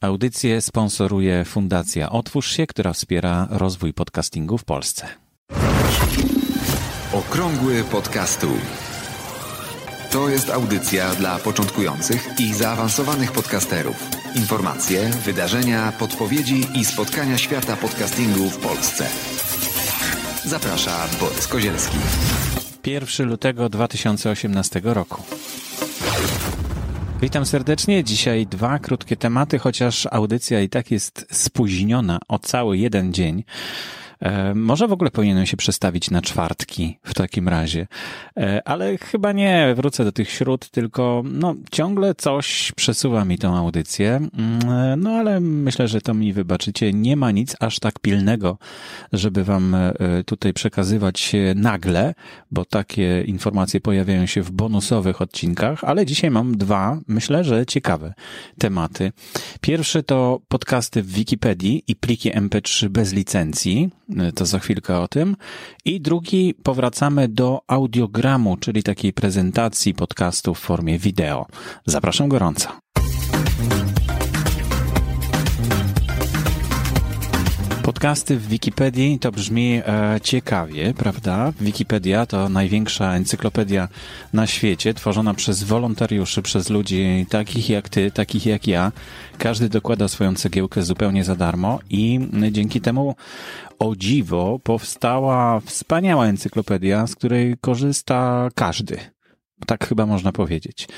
Audycję sponsoruje Fundacja Otwórz się, która wspiera rozwój podcastingu w Polsce. Okrągły podcastu. To jest audycja dla początkujących i zaawansowanych podcasterów. Informacje, wydarzenia, podpowiedzi i spotkania świata podcastingu w Polsce. Zaprasza Borys Kozielski. 1 lutego 2018 roku. Witam serdecznie. Dzisiaj dwa krótkie tematy, chociaż audycja i tak jest spóźniona o cały jeden dzień. E, może w ogóle powinienem się przestawić na czwartki w takim razie, e, ale chyba nie, wrócę do tych śród, tylko no, ciągle coś przesuwa mi tą audycję, mm, e, no ale myślę, że to mi wybaczycie. Nie ma nic aż tak pilnego, żeby wam tutaj przekazywać nagle, bo takie informacje pojawiają się w bonusowych odcinkach, ale dzisiaj mam dwa, myślę, że ciekawe tematy. Pierwszy to podcasty w Wikipedii i pliki MP3 bez licencji to za chwilkę o tym. I drugi, powracamy do audiogramu, czyli takiej prezentacji podcastu w formie wideo. Zapraszam gorąco. Podcasty w Wikipedii to brzmi e, ciekawie, prawda? Wikipedia to największa encyklopedia na świecie, tworzona przez wolontariuszy, przez ludzi takich jak ty, takich jak ja. Każdy dokłada swoją cegiełkę zupełnie za darmo i dzięki temu o dziwo powstała wspaniała encyklopedia, z której korzysta każdy. Tak chyba można powiedzieć.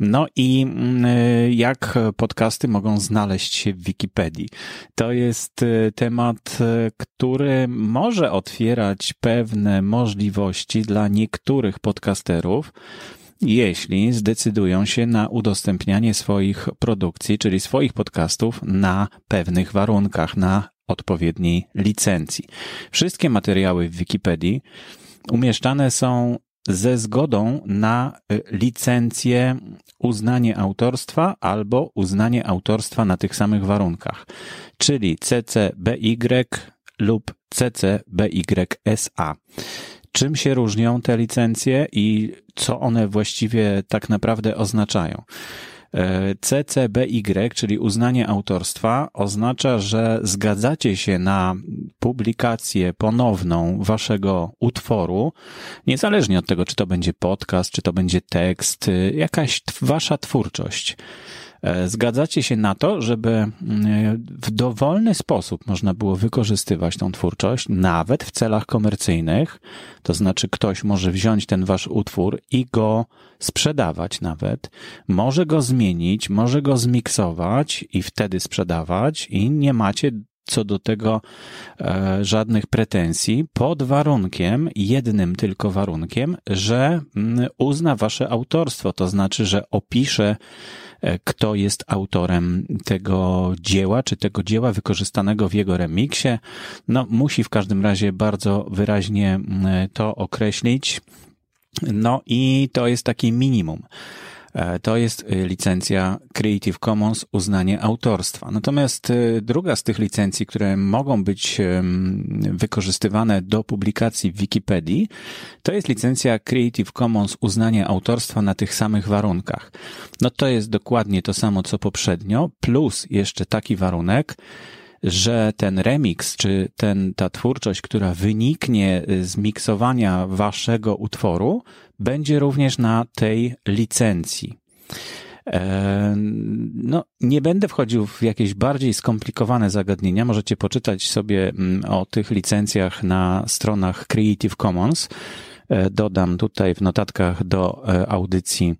No i mm, jak podcasty mogą znaleźć się w Wikipedii? To jest e, temat, e, który może otwierać pewne możliwości dla niektórych podcasterów, jeśli zdecydują się na udostępnianie swoich produkcji, czyli swoich podcastów na pewnych warunkach, na odpowiedniej licencji. Wszystkie materiały w Wikipedii umieszczane są ze zgodą na y, licencję, uznanie autorstwa albo uznanie autorstwa na tych samych warunkach, czyli CCBY lub CCBYSA. Czym się różnią te licencje i co one właściwie tak naprawdę oznaczają? CCBY, czyli uznanie autorstwa, oznacza, że zgadzacie się na publikację ponowną waszego utworu, niezależnie od tego, czy to będzie podcast, czy to będzie tekst, jakaś wasza twórczość. E, zgadzacie się na to, żeby mm, w dowolny sposób można było wykorzystywać tą twórczość, nawet w celach komercyjnych. To znaczy, ktoś może wziąć ten wasz utwór i go sprzedawać nawet, może go zmienić, może go zmiksować i wtedy sprzedawać, i nie macie co do tego e, żadnych pretensji, pod warunkiem, jednym tylko warunkiem, że mm, uzna wasze autorstwo, to znaczy, że opisze kto jest autorem tego dzieła, czy tego dzieła wykorzystanego w jego remiksie. No, musi w każdym razie bardzo wyraźnie to określić. No i to jest takie minimum. E, to jest y, licencja Creative Commons uznanie autorstwa. Natomiast y, druga z tych licencji, które mogą być wykorzystywane do publikacji w Wikipedii, to jest licencja Creative Commons uznanie autorstwa na tych samych warunkach. No to jest dokładnie to samo co poprzednio, plus jeszcze taki warunek, że ten remix, czy ten, ta twórczość, która wyniknie z miksowania waszego utworu, będzie również na tej licencji. E, no, nie będę wchodził w jakieś bardziej skomplikowane zagadnienia. Możecie poczytać sobie mm, o tych licencjach na stronach Creative Commons. E, dodam tutaj w notatkach do e, audycji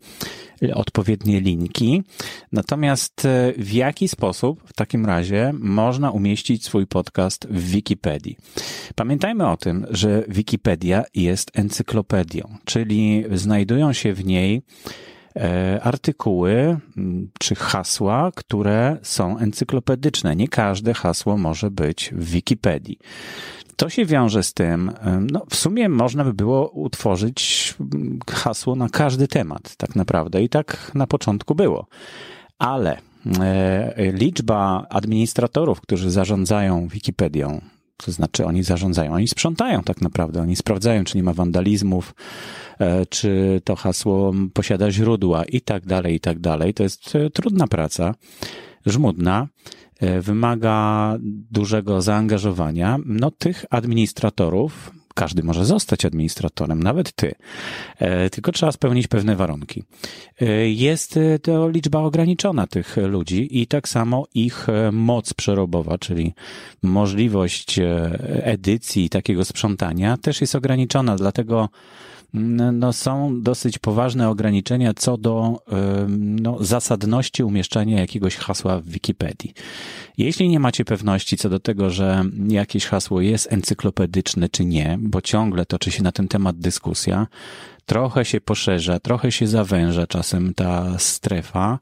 odpowiednie linki. Natomiast e, w jaki sposób w takim razie można umieścić swój podcast w Wikipedii? Pamiętajmy o tym, że Wikipedia jest encyklopedią, czyli znajdują się w niej artykuły czy hasła, które są encyklopedyczne. Nie każde hasło może być w Wikipedii. To się wiąże z tym, no w sumie można by było utworzyć hasło na każdy temat, tak naprawdę. I tak na początku było. Ale e, liczba administratorów, którzy zarządzają Wikipedią, to znaczy oni zarządzają, oni sprzątają tak naprawdę, oni sprawdzają, czy nie ma wandalizmów, e, czy to hasło posiada źródła i tak dalej, i tak dalej. To jest e, trudna praca. żmudna, wymaga dużego zaangażowania. No, tych administratorów, każdy może zostać administratorem, nawet ty. E, tylko trzeba spełnić pewne warunki. E, jest e, to liczba ograniczona tych ludzi i tak samo ich moc przerobowa, czyli możliwość edycji takiego sprzątania też jest ograniczona, dlatego no, są dosyć poważne ograniczenia co do no, zasadności umieszczania jakiegoś hasła w Wikipedii. Jeśli nie macie pewności co do tego, że jakieś hasło jest encyklopedyczne czy nie, bo ciągle toczy się na ten temat dyskusja, trochę się poszerza, trochę się zawęża czasem ta strefa.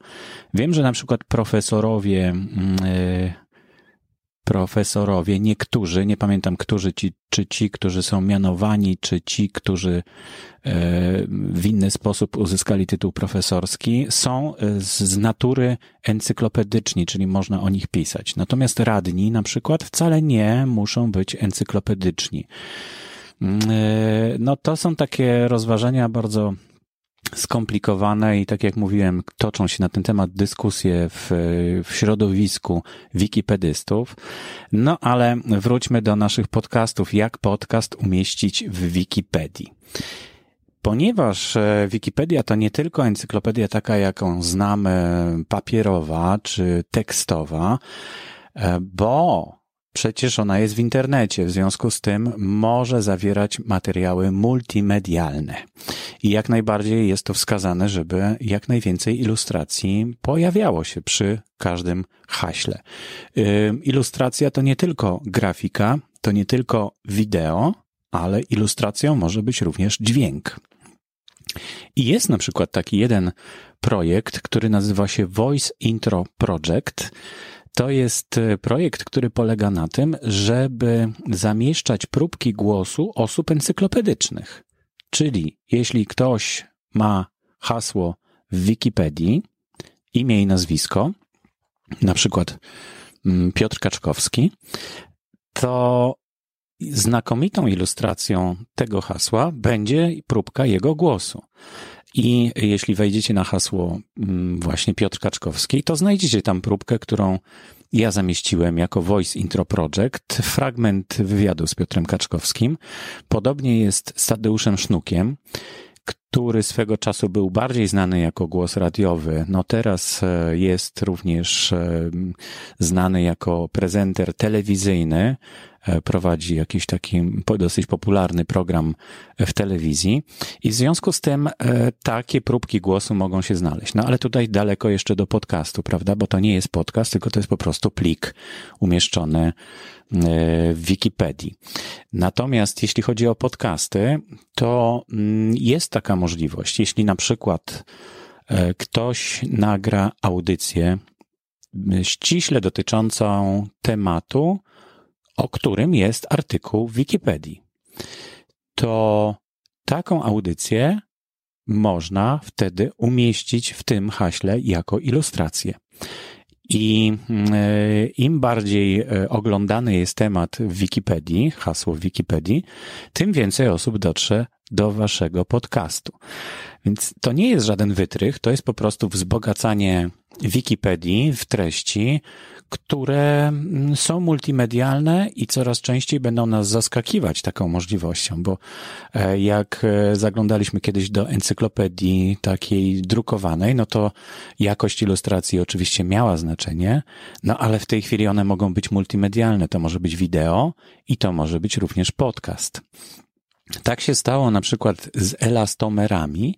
Wiem, że na przykład profesorowie yy, profesorowie, niektórzy, nie pamiętam, którzy ci, czy ci, którzy są mianowani, czy ci, którzy e, w inny sposób uzyskali tytuł profesorski, są z natury encyklopedyczni, czyli można o nich pisać. Natomiast radni na przykład wcale nie muszą być encyklopedyczni. Mm, e, no to są takie rozważania bardzo skomplikowane i tak jak mówiłem, toczą się na ten temat dyskusje w, w środowisku wikipedystów. No ale wróćmy do naszych podcastów. Jak podcast umieścić w Wikipedii? Ponieważ e, Wikipedia to nie tylko encyklopedia taka, jaką znamy, papierowa czy tekstowa, e, bo Przecież ona jest w internecie, w związku z tym może zawierać materiały multimedialne. I jak najbardziej jest to wskazane, żeby jak najwięcej ilustracji pojawiało się przy każdym haśle. Ilustracja to nie tylko grafika, to nie tylko wideo, ale ilustracją może być również dźwięk. I jest na przykład taki jeden projekt, który nazywa się Voice Intro Project. To jest e, projekt, który polega na tym, żeby zamieszczać próbki głosu osób encyklopedycznych. Czyli jeśli ktoś ma hasło w Wikipedii, imię i nazwisko, na przykład mm, Piotr Kaczkowski, to znakomitą ilustracją tego hasła będzie próbka jego głosu. I jeśli wejdziecie na hasło mm, właśnie Piotr Kaczkowski, to znajdziecie tam próbkę, którą ja zamieściłem jako Voice Intro Project, fragment wywiadu z Piotrem Kaczkowskim. Podobnie jest z Tadeuszem Sznukiem, który swego czasu był bardziej znany jako głos radiowy. No teraz e, jest również e, znany jako prezenter telewizyjny, prowadzi jakiś taki dosyć popularny program w telewizji i w związku z tym e, takie próbki głosu mogą się znaleźć. No ale tutaj daleko jeszcze do podcastu, prawda? Bo to nie jest podcast, tylko to jest po prostu plik umieszczony e, w Wikipedii. Natomiast jeśli chodzi o podcasty, to mm, jest taka możliwość. Jeśli na przykład ktoś nagra audycję ściśle dotyczącą tematu, o którym jest artykuł w Wikipedii. To taką audycję można wtedy umieścić w tym haśle jako ilustrację. I e, im bardziej e, oglądany jest temat w Wikipedii, hasło w Wikipedii, tym więcej osób dotrze do waszego podcastu. Więc to nie jest żaden wytrych, to jest po prostu wzbogacanie Wikipedii w treści, które mm, są multimedialne i coraz częściej będą nas zaskakiwać taką możliwością, bo e, jak e, zaglądaliśmy kiedyś do encyklopedii takiej drukowanej, no to jakość ilustracji oczywiście miała znaczenie, no ale w tej chwili one mogą być multimedialne. To może być wideo i to może być również podcast. Tak się stało na przykład z elastomerami,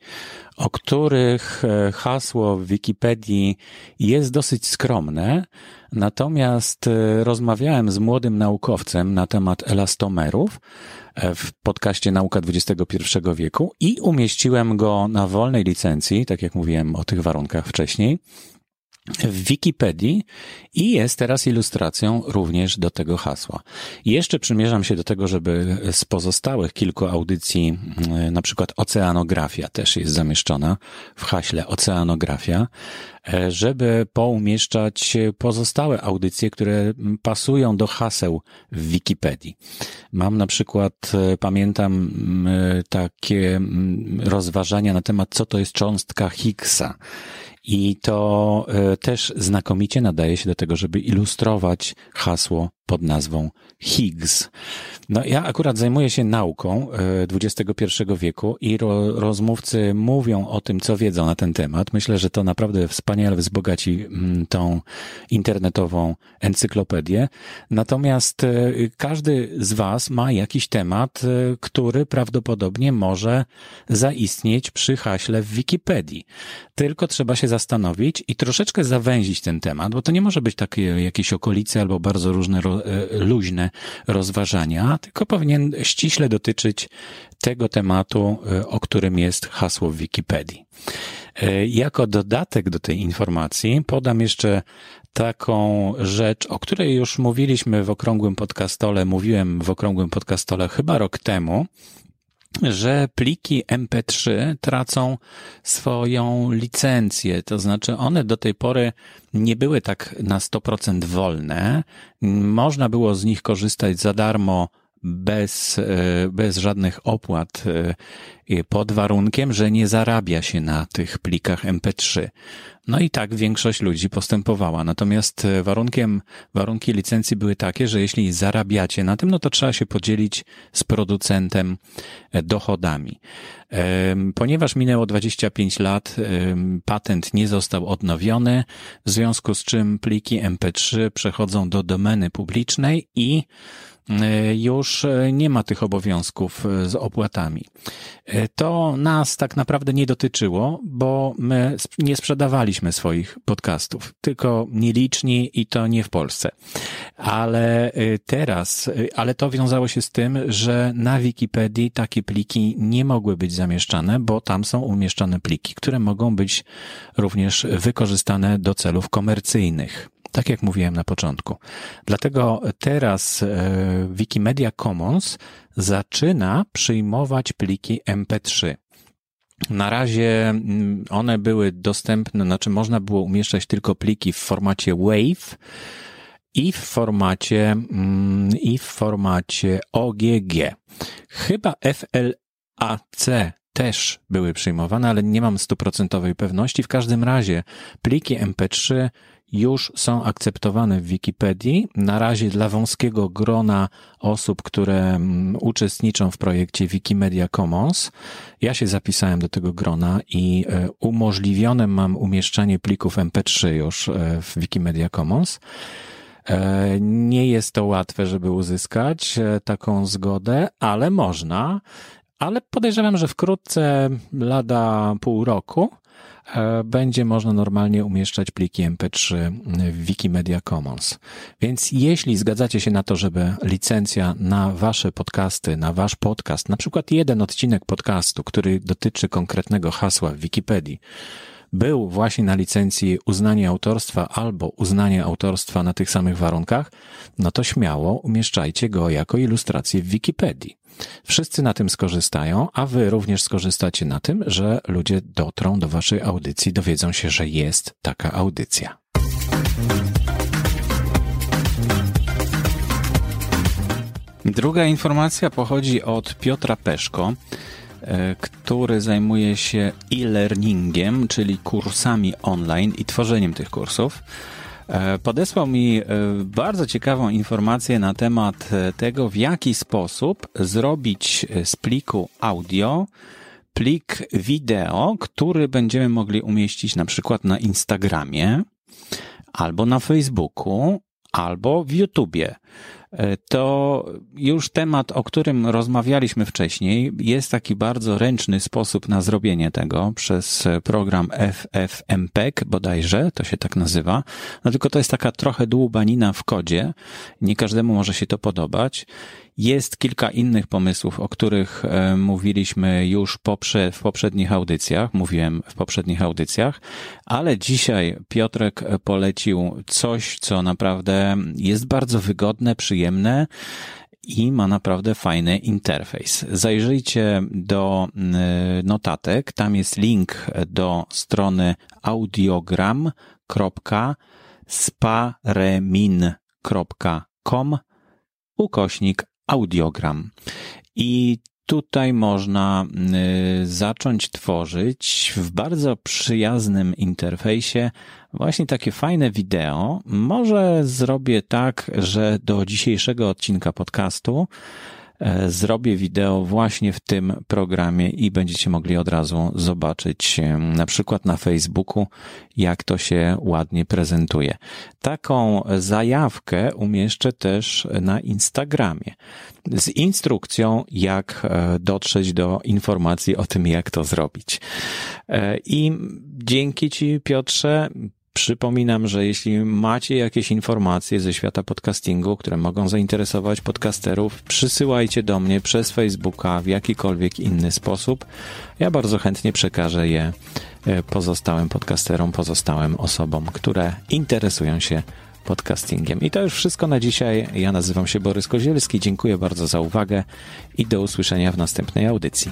o których e, hasło w Wikipedii jest dosyć skromne, natomiast e, rozmawiałem z młodym naukowcem na temat elastomerów e, w podcaście Nauka XXI wieku i umieściłem go na wolnej licencji, tak jak mówiłem o tych warunkach wcześniej, w Wikipedii i jest teraz ilustracją również do tego hasła. Jeszcze przymierzam się do tego, żeby z pozostałych kilku audycji, na przykład oceanografia też jest zamieszczona w haśle oceanografia, e, żeby poumieszczać pozostałe audycje, które pasują do haseł w Wikipedii. Mam na przykład, e, pamiętam takie rozważania na temat, co to jest cząstka Higgsa I to e, też znakomicie nadaje się do tego, żeby ilustrować hasło pod nazwą Higgs. No, ja akurat zajmuję się nauką XXI e, wieku i ro, rozmówcy mówią o tym, co wiedzą na ten temat. Myślę, że to naprawdę wspaniale wzbogaci mm, tą internetową encyklopedię. Natomiast e, każdy z Was ma jakiś temat, e, który prawdopodobnie może zaistnieć przy haśle w Wikipedii. Tylko trzeba się zastanowić i troszeczkę zawęzić ten temat, bo to nie może być takie jakieś okolice albo bardzo różne luźne rozważania, tylko powinien ściśle dotyczyć tego tematu, e, o którym jest hasło w Wikipedii. E, jako dodatek do tej informacji podam jeszcze taką rzecz, o której już mówiliśmy w okrągłym podcastole, mówiłem w okrągłym podcastole chyba rok temu, że pliki MP3 tracą swoją licencję, to znaczy one do tej pory nie były tak na 100% wolne. Można było z nich korzystać za darmo bez, e, bez żadnych opłat, e, pod warunkiem, że nie zarabia się na tych plikach MP3. No i tak większość ludzi postępowała. Natomiast e, warunkiem, warunki licencji były takie, że jeśli zarabiacie na tym, no to trzeba się podzielić z producentem dochodami. Ponieważ minęło 25 lat, patent nie został odnowiony, w związku z czym pliki MP3 przechodzą do domeny publicznej i już e, nie ma tych obowiązków e, z opłatami. To nas tak naprawdę nie dotyczyło, bo my nie sprzedawaliśmy swoich podcastów, tylko nieliczni i to nie w Polsce. Ale teraz, ale to wiązało się z tym, że na Wikipedii takie pliki nie mogły być zamieszczane, bo tam są umieszczane pliki, które mogą być również wykorzystane do celów komercyjnych tak jak mówiłem na początku. Dlatego teraz e, Wikimedia Commons zaczyna przyjmować pliki MP3. Na razie mm, one były dostępne, znaczy można było umieszczać tylko pliki w formacie WAVE i w formacie, mm, i w formacie OGG. Chyba FLAC też były przyjmowane, ale nie mam stuprocentowej pewności. W każdym razie pliki MP3 już są akceptowane w Wikipedii. Na razie dla wąskiego grona osób, które mm, uczestniczą w projekcie Wikimedia Commons. Ja się zapisałem do tego grona i e, umożliwione mam umieszczanie plików MP3 już e, w Wikimedia Commons. E, nie jest to łatwe, żeby uzyskać taką zgodę, ale można. Ale podejrzewam, że wkrótce, lada pół roku, będzie można normalnie umieszczać pliki MP3 w Wikimedia Commons. Więc jeśli zgadzacie się na to, żeby licencja na wasze podcasty, na wasz podcast, na przykład jeden odcinek podcastu, który dotyczy konkretnego hasła w Wikipedii, był właśnie na licencji uznanie autorstwa albo uznanie autorstwa na tych samych warunkach, no to śmiało umieszczajcie go jako ilustrację w Wikipedii. Wszyscy na tym skorzystają, a wy również skorzystacie na tym, że ludzie dotrą do waszej audycji, dowiedzą się, że jest taka audycja. Druga informacja pochodzi od Piotra Peszko, e, który zajmuje się e-learningiem, czyli kursami online i tworzeniem tych kursów. E, podesłał mi e, bardzo ciekawą informację na temat e, tego, w jaki sposób zrobić z pliku audio plik wideo, który będziemy mogli umieścić na przykład na Instagramie, albo na Facebooku, albo w YouTubie. E, to już temat, o którym rozmawialiśmy wcześniej, jest taki bardzo ręczny sposób na zrobienie tego przez program FFmpeg bodajże, to się tak nazywa. No tylko to jest taka trochę dłubanina w kodzie. Nie każdemu może się to podobać. Jest kilka innych pomysłów, o których e, mówiliśmy już poprze, w poprzednich audycjach, mówiłem w poprzednich audycjach, ale dzisiaj Piotrek polecił coś, co naprawdę jest bardzo wygodne, przyjemne i ma naprawdę fajny interfejs. Zajrzyjcie do notatek, tam jest link do strony audiogram.sparemin.com ukośnik audiogram. I tutaj można y, zacząć tworzyć w bardzo przyjaznym interfejsie właśnie takie fajne wideo. Może zrobię tak, że do dzisiejszego odcinka podcastu zrobię wideo właśnie w tym programie i będziecie mogli od razu zobaczyć e, na przykład na Facebooku, jak to się ładnie prezentuje. Taką zajawkę umieszczę też na Instagramie z instrukcją, jak e, dotrzeć do informacji o tym, jak to zrobić. I dzięki Ci, Piotrze, Przypominam, że jeśli macie jakieś informacje ze świata podcastingu, które mogą zainteresować podcasterów, przysyłajcie do mnie przez Facebooka w jakikolwiek inny sposób. Ja bardzo chętnie przekażę je e, pozostałym podcasterom, pozostałym osobom, które interesują się podcastingiem. I to już wszystko na dzisiaj. Ja nazywam się Borys Kozielski. Dziękuję bardzo za uwagę i do usłyszenia w następnej audycji.